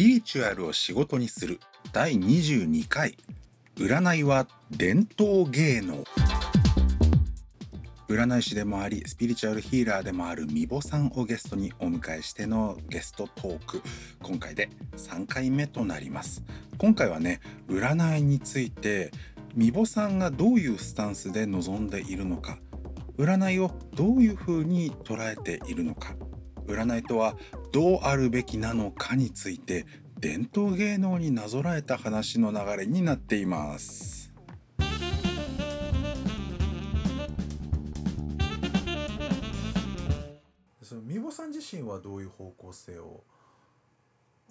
ピリチュアルを仕事にする。第22回。占いは伝統芸能。占い師でもありスピリチュアルヒーラーでもあるみぼさんをゲストにお迎えしてのゲストトーク。今回で3回目となります。今回はね占いについてみぼさんがどういうスタンスで臨んでいるのか。占いをどういうふうに捉えているのか。占いとはどうあるべきなのかについて伝統芸能になぞらえた話の流れになっています。その美穂さん自身はどういう方向性を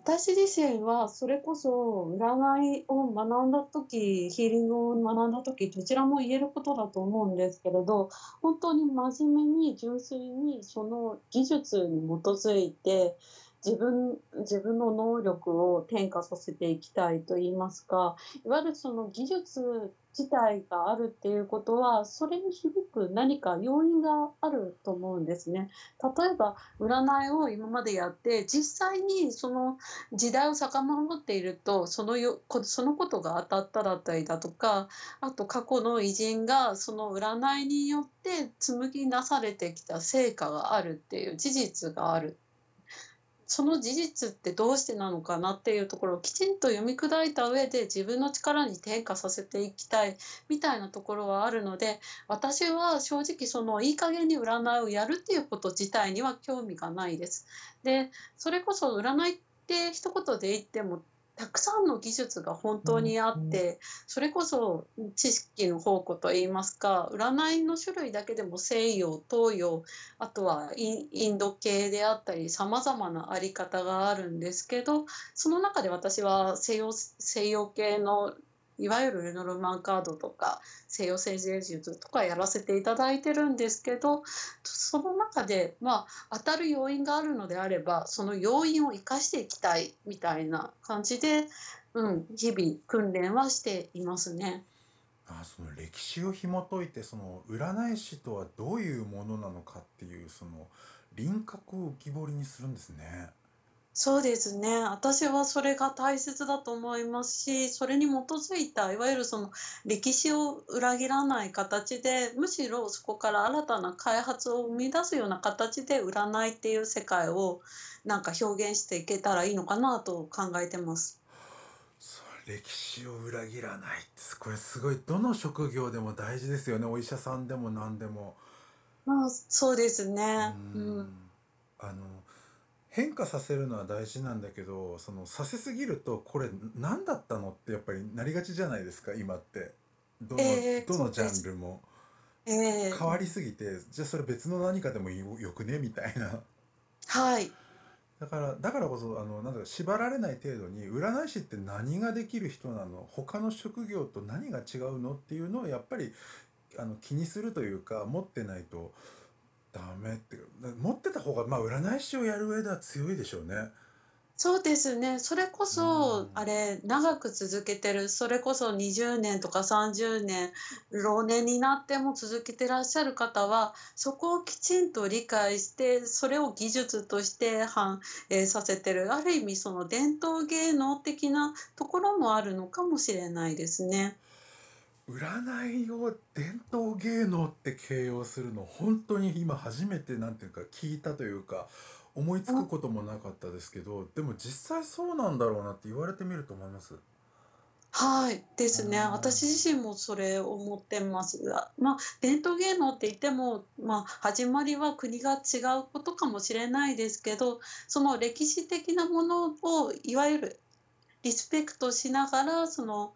私自身はそれこそ占いを学んだ時ヒーリングを学んだ時どちらも言えることだと思うんですけれど本当に真面目に純粋にその技術に基づいて自分自分の能力を転化させていきたいといいますかいわゆるその技術自体があるっていうことはそれに響く何か要因があると思うんですね。例えば占いを今までやって実際にその時代を遡っているとそのよそのことが当たっただったりだとかあと過去の偉人がその占いによって紡ぎなされてきた成果があるっていう事実があるその事実ってどうしてなのかなっていうところをきちんと読み砕いた上で自分の力に転化させていきたいみたいなところはあるので私は正直そのいい加減に占いをやるっていうこと自体には興味がないです。でそれこそ占いって一言で言ってもたくさんの技術が本当にあって、それこそ知識の宝庫といいますか占いの種類だけでも西洋東洋あとはインド系であったりさまざまな在り方があるんですけどその中で私は西洋西洋系のいわゆるレノルマンカードとか西洋政治演術とかやらせていただいてるんですけどその中でまあ当たる要因があるのであればその要因を生かしていきたいみたいな感じで、うん、日々訓練はしていますね。あその歴史を紐解いてその占い師とはどういうものなのかっていうその輪郭を浮き彫りにするんですね。そうですね。私はそれが大切だと思いますし、それに基づいたいわゆるその歴史を裏切らない形で、むしろそこから新たな開発を生み出すような形で占いっていう世界をなんか表現していけたらいいのかなと考えてます。歴史を裏切らないこれすごいどの職業でも大事ですよね。お医者さんでも何でも。まあそうですね。うん。あの変化させるのは大事なんだけどそのさせすぎるとこれ何だったの？ってやっぱりなりがちじゃないですか今って。どの,、えー、どのジャンルも、えー、変わりすぎてじゃあそれ別の何かでもよくね？みたいな。はい。だからだからこそあのなんだ縛られない程度に占い師って何ができる人なの？他の職業と何が違うの？っていうのをやっぱりあの気にするというか持ってないと。ダメって持ってた方がまあ占い師をやる上では強いでしょうね。そうですね。それこそ、あれ、長く続けてる、それこそ20年とか30年、老年になっても続けてらっしゃる方は、そこをきちんと理解して、それを技術として反映させてる、ある意味その伝統芸能的なところもあるのかもしれないですね。占いを伝統芸能って形容するの本当に今初めてなんていうか聞いたというか思いつくこともなかったですけどでも実際そうなんだろうなって言われてみると思います？はいですね、私自身もそれ思ってます。が、まあ、伝統芸能って言っても、まあ、始まりは国が違うことかもしれないですけどその歴史的なものをいわゆるリスペクトしながらその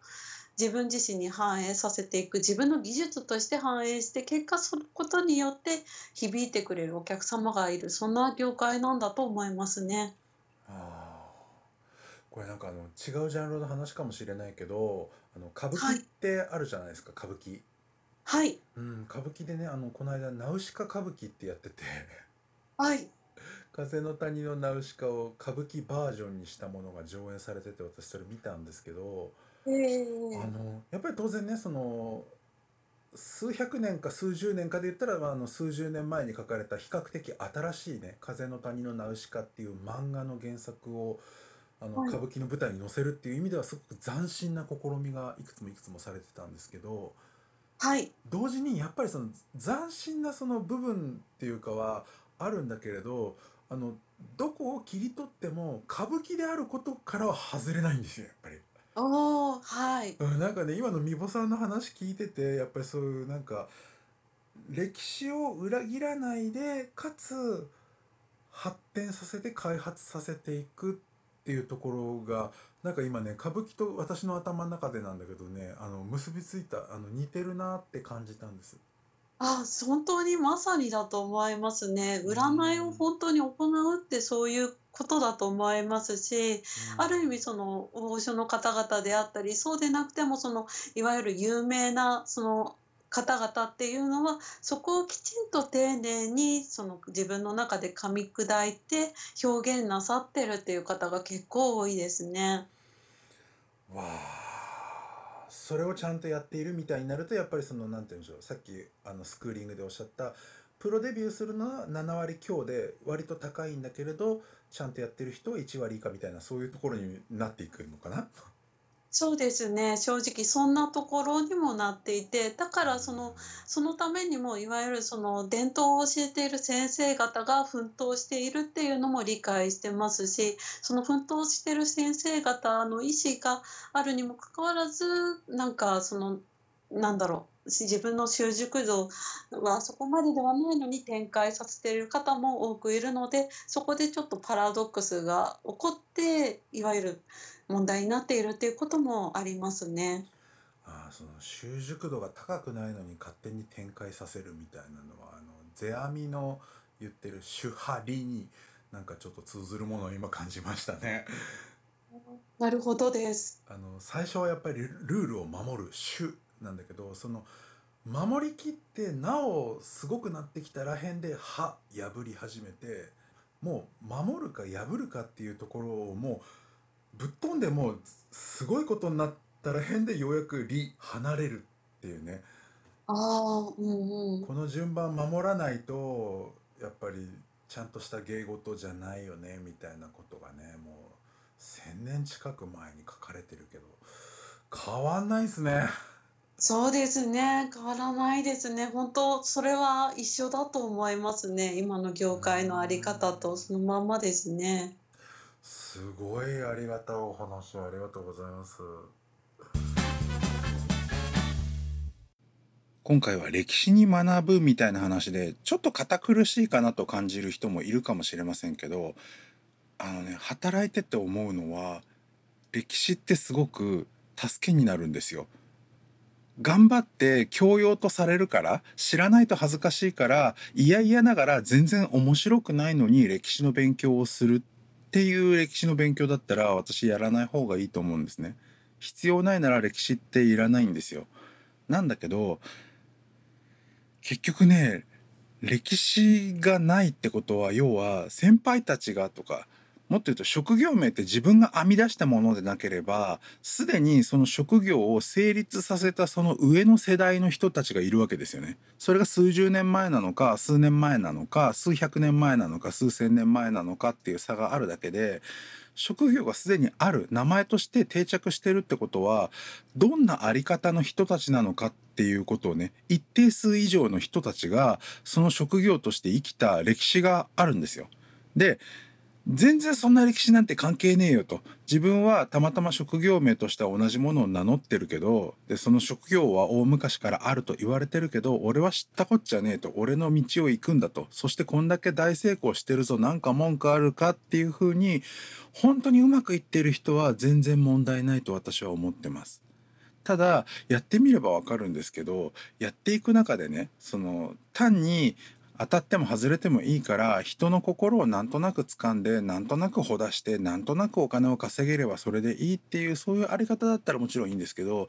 自分自身に反映させていく自分の技術として反映して結果することによって響いてくれるお客様がいる。そんな業界なんだと思いますね。あこれなんかあの違うジャンルの話かもしれないけどあの歌舞伎ってあるじゃないですか、歌舞伎。はい、うん、歌舞伎でねあのこの間「ナウシカ歌舞伎」ってやってて。はい。風の谷のナウシカを歌舞伎バージョンにしたものが上演されてて私それ見たんですけどあのやっぱり当然ねその数百年か数十年かで言ったら、まあ、あの数十年前に書かれた比較的新しいね「風の谷のナウシカ」っていう漫画の原作をああのはい歌舞伎の舞台に載せるっていう意味ではすごく斬新な試みがいくつもいくつもされてたんですけどはい。同時にやっぱりその斬新なその部分っていうかはあるんだけれどあのどこを切り取っても歌舞伎であることからは外れないんですよやっぱり。おお、はい。うん、なんかね今のみぼさんの話聞いててやっぱりそういうなんか歴史を裏切らないでかつ発展させて開発させていくっていうところがなんか今ね歌舞伎と私の頭の中でなんだけどねあの結びついたあの似てるなって感じたんです。あ、本当にまさにだと思いますね。占いを本当に行うってそういうことだと思いますし、ある意味その王将の方々であったり、そうでなくてもそのいわゆる有名なその方々っていうのはそこをきちんと丁寧にその自分の中で噛み砕いて表現なさってるっていう方が結構多いですね。わあそれをちゃんとやっているみたいになるとやっぱりその何て言うんでしょうさっきあのスクーリングでおっしゃったプロデビューするのは7割強で割と高いんだけれどちゃんとやってる人は1割以下みたいなそういうところになっていくのかな？そうですね。正直そんなところにもなっていてだからそのそのためにもいわゆるその伝統を教えている先生方が奮闘しているっていうのも理解してますしその奮闘してる先生方の意思があるにもかかわらずなんかそのなんだろう自分の習熟度はそこまでではないのに展開させている方も多くいるのでそこでちょっとパラドックスが起こっていわゆる問題になっているっていうこともありますね。ああその習熟度が高くないのに勝手に展開させるみたいなのはあの世阿弥の言ってる「手張り」になんかちょっと通ずるものを今感じましたね。なるほどです。あの最初はやっぱりルールを守る「主」なんだけどその守りきってなおすごくなってきたらへんで「は」破り始めてもう守るか破るかっていうところをもうぶっ飛んでもうすごいことになったらへんでようやく「り」離れるっていうねああ、うんうん。この順番守らないとやっぱりちゃんとした芸事じゃないよねみたいなことがねもう1,000年近く前に書かれてるけど変わんないですね。そうですね。変わらないですね。本当それは一緒だと思いますね。今の業界のあり方とそのまんまですね。すごいありがたいお話ありがとうございます。今回は歴史に学ぶみたいな話でちょっと堅苦しいかなと感じる人もいるかもしれませんけどあのね働いてて思うのは歴史ってすごく助けになるんですよ。頑張って教養とされるから知らないと恥ずかしいから嫌々ながら全然面白くないのに歴史の勉強をするっていう歴史の勉強だったら私やらない方がいいと思うんですね。必要ないなら歴史っていらないんですよ。なんだけど結局ね歴史がないってことは要は先輩たちがとかもっと言うと職業名って自分が編み出したものでなければすでにその職業を成立させたその上の世代の人たちがいるわけですよね。それが数十年前なのか数年前なのか数百年前なのか数千年前なのかっていう差があるだけで職業がすでにある名前として定着してるってことはどんな在り方の人たちなのかっていうことをね一定数以上の人たちがその職業として生きた歴史があるんですよ。で全然そんな歴史なんて関係ねえよと。自分はたまたま職業名としては同じものを名乗ってるけどでその職業は大昔からあると言われてるけど俺は知ったこっちゃねえと。俺の道を行くんだと。そしてこんだけ大成功してるぞ。なんか文句あるかっていうふうに本当にうまくいってる人は全然問題ないと。私は思ってます。ただやってみればわかるんですけどやっていく中でねその単に当たっても外れてもいいから人の心をなんとなく掴んでなんとなくほだしてなんとなくお金を稼げればそれでいいっていうそういうあり方だったらもちろんいいんですけど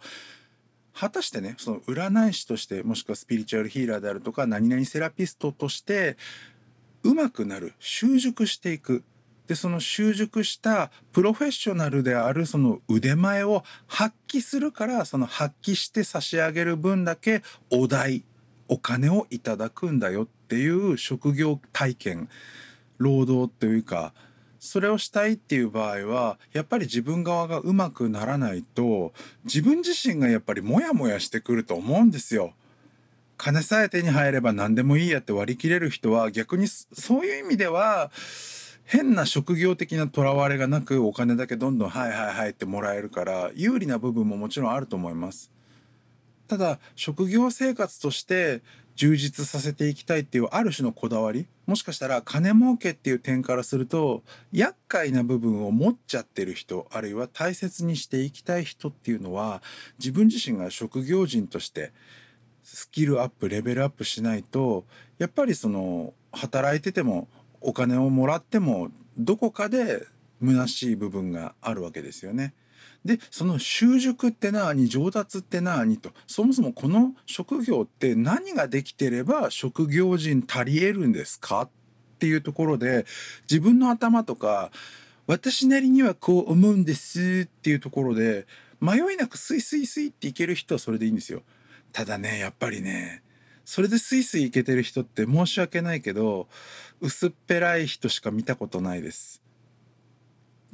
果たしてねその占い師としてもしくはスピリチュアルヒーラーであるとか何々セラピストとしてうまくなる習熟していく。でその習熟したプロフェッショナルであるその腕前を発揮するからその発揮して差し上げる分だけお代お金をいただくんだよっていう職業体験労働というかそれをしたいっていう場合はやっぱり自分側がうまくならないと自分自身がやっぱりモヤモヤしてくると思うんですよ。金さえ手に入れば何でもいいやって割り切れる人は逆にそういう意味では変な職業的なとらわれがなくお金だけどんどん「はいはいはい」ってもらえるから有利な部分ももちろんあると思います。ただ職業生活として充実させていきたいっていうある種のこだわりもしかしたら金儲けっていう点からすると厄介な部分を持っちゃってる人あるいは大切にしていきたい人っていうのは自分自身が職業人としてスキルアップレベルアップしないとやっぱりその働いててもお金をもらってもどこかで虚しい部分があるわけですよね。でその習熟って何上達って何とそもそもこの職業って何ができてれば職業人足りえるんですかっていうところで自分の頭とか私なりにはこう思うんですっていうところで迷いなくスイスイスイっていける人はそれでいいんですよ。ただねやっぱりねそれでスイスイいけてる人って申し訳ないけど薄っぺらい人しか見たことないです。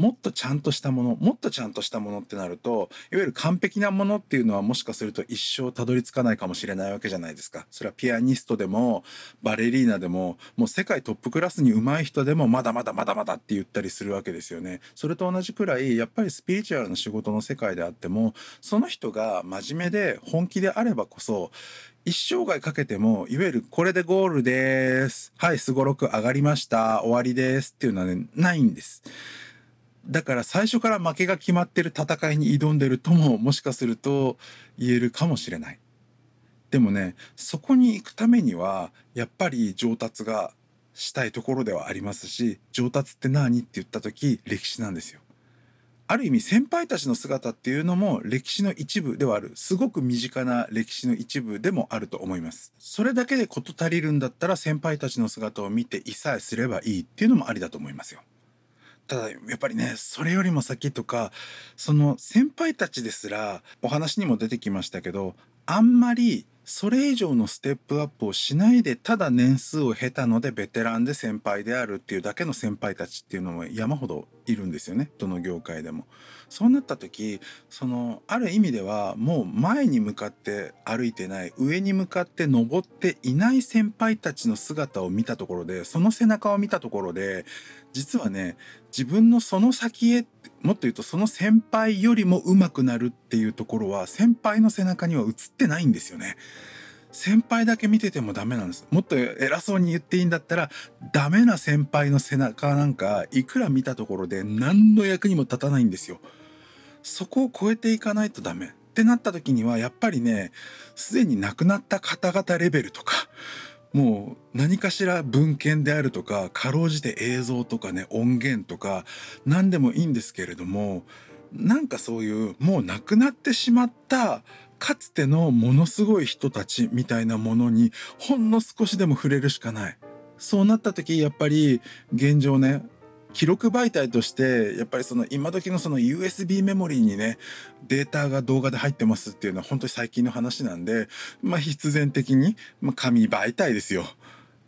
もっとちゃんとしたものもっとちゃんとしたものってなるといわゆる完璧なものっていうのはもしかすると一生たどり着かないかもしれないわけじゃないですか。それはピアニストでもバレリーナでももう世界トップクラスに上手い人でもまだまだまだまだって言ったりするわけですよね。それと同じくらいやっぱりスピリチュアルな仕事の世界であってもその人が真面目で本気であればこそ一生涯かけてもいわゆるこれでゴールです。はいすごろく上がりました。終わりですっていうのはねないんです。だから最初から負けが決まってる戦いに挑んでるとももしかすると言えるかもしれない。でもねそこに行くためにはやっぱり上達がしたいところではありますし上達って何って言った時歴史なんですよ。ある意味先輩たちの姿っていうのも歴史の一部ではある。すごく身近な歴史の一部でもあると思います。それだけで事足りるんだったら先輩たちの姿を見ていさえすればいいっていうのもありだと思いますよ。ただやっぱりねそれよりも先とかその先輩たちですらお話にも出てきましたけどあんまりそれ以上のステップアップをしないでただ年数を経たのでベテランで先輩であるっていうだけの先輩たちっていうのも山ほどいるんですよねどの業界でも。そうなった時そのある意味ではもう前に向かって歩いてない上に向かって登っていない先輩たちの姿を見たところでその背中を見たところで実はね自分のその先へもっと言うとその先輩よりも上手くなるっていうところは先輩の背中には映ってないんですよね。先輩だけ見ててもダメなんです。もっと偉そうに言っていいんだったらダメな先輩の背中なんかいくら見たところで何の役にも立たないんですよ。そこを超えていかないとダメ。ってなった時にはやっぱりねすでに亡くなった方々レベルとかもう何かしら文献であるとかかろうじて映像とかね音源とか何でもいいんですけれどもなんかそういうもう亡くなってしまったかつてのものすごい人たちみたいなものにほんの少しでも触れるしかない。そうなった時やっぱり現状ね記録媒体としてやっぱりその今時のその USB メモリーにねデータが動画で入ってますっていうのは本当に最近の話なんでまあ必然的に、ま、紙媒体ですよ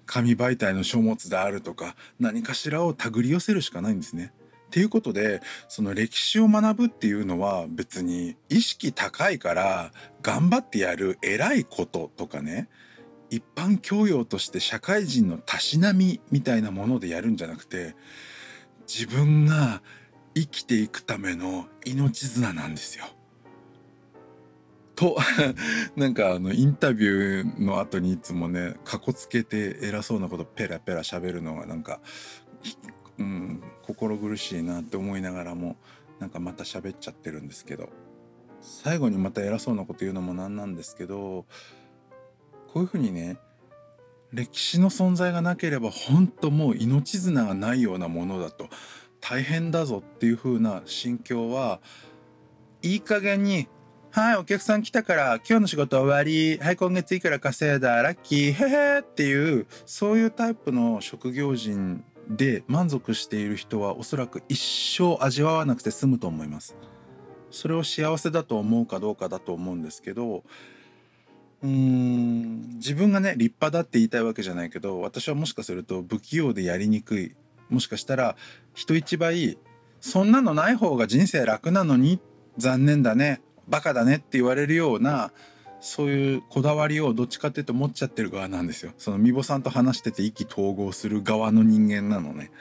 紙媒体の書物であるとか何かしらを手繰り寄せるしかないんですね。っていうことでその歴史を学ぶっていうのは別に意識高いから頑張ってやる偉いこととかね一般教養として社会人のたしなみみたいなものでやるんじゃなくて自分が生きていくための命綱なんですよ。と なんかあのインタビューの後にいつもねかこつけて偉そうなことペラペラ喋るのがなんかうん、心苦しいなって思いながらもなんかまた喋っちゃってるんですけど最後にまた偉そうなこと言うのもなんなんですけどこういうふうにね歴史の存在がなければ本当もう命綱がないようなものだと大変だぞっていう風な心境はいい加減に「はいお客さん来たから今日の仕事終わりはい今月いくら稼いだラッキーへへ」っていうそういうタイプの職業人で満足している人はおそらく一生味わわなくて済むと思います。それを幸せだと思うかどうかだと思うんですけどうーん自分がね立派だって言いたいわけじゃないけど私はもしかすると不器用でやりにくいもしかしたら人一倍そんなのない方が人生楽なのに残念だねバカだねって言われるようなそういうこだわりをどっちかっていうと持っちゃってる側なんですよ。そのみぼさんと話してて意気投合する側の人間なのね。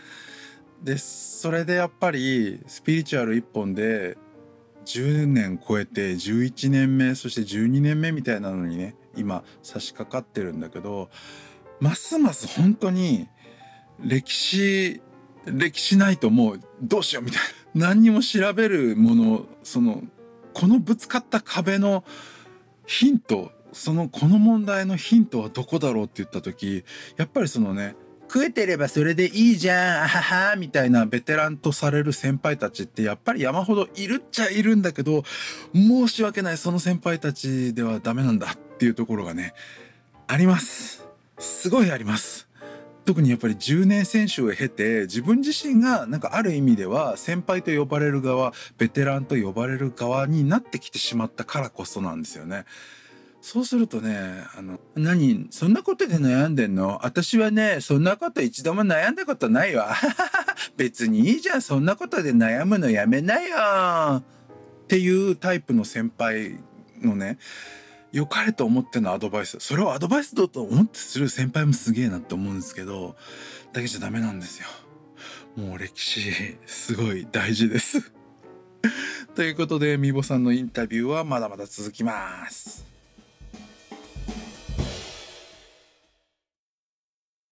でそれでやっぱりスピリチュアル一本で10年超えて11年目そして12年目みたいなのにね今差し掛かってるんだけどますます本当に歴史歴史ないともうどうしようみたいな何にも調べるものそのこのぶつかった壁のヒントそのこの問題のヒントはどこだろうって言った時やっぱりそのね食えてればそれでいいじゃんあははみたいなベテランとされる先輩たちってやっぱり山ほどいるっちゃいるんだけど申し訳ないその先輩たちではダメなんだっていうところがねあります。すごいあります。特にやっぱり10年選手を経て自分自身がなんかある意味では先輩と呼ばれる側ベテランと呼ばれる側になってきてしまったからこそなんですよね。そうするとね、あの、何そんなことで悩んでんの？私はね、そんなこと一度も悩んだことないわ。別にいいじゃん、そんなことで悩むのやめなよ。っていうタイプの先輩のね、良かれと思ってのアドバイス。それをアドバイスだと思ってする先輩もすげえなって思うんですけどだけじゃダメなんですよ。もう歴史すごい大事です。ということでみぼさんのインタビューはまだまだ続きます。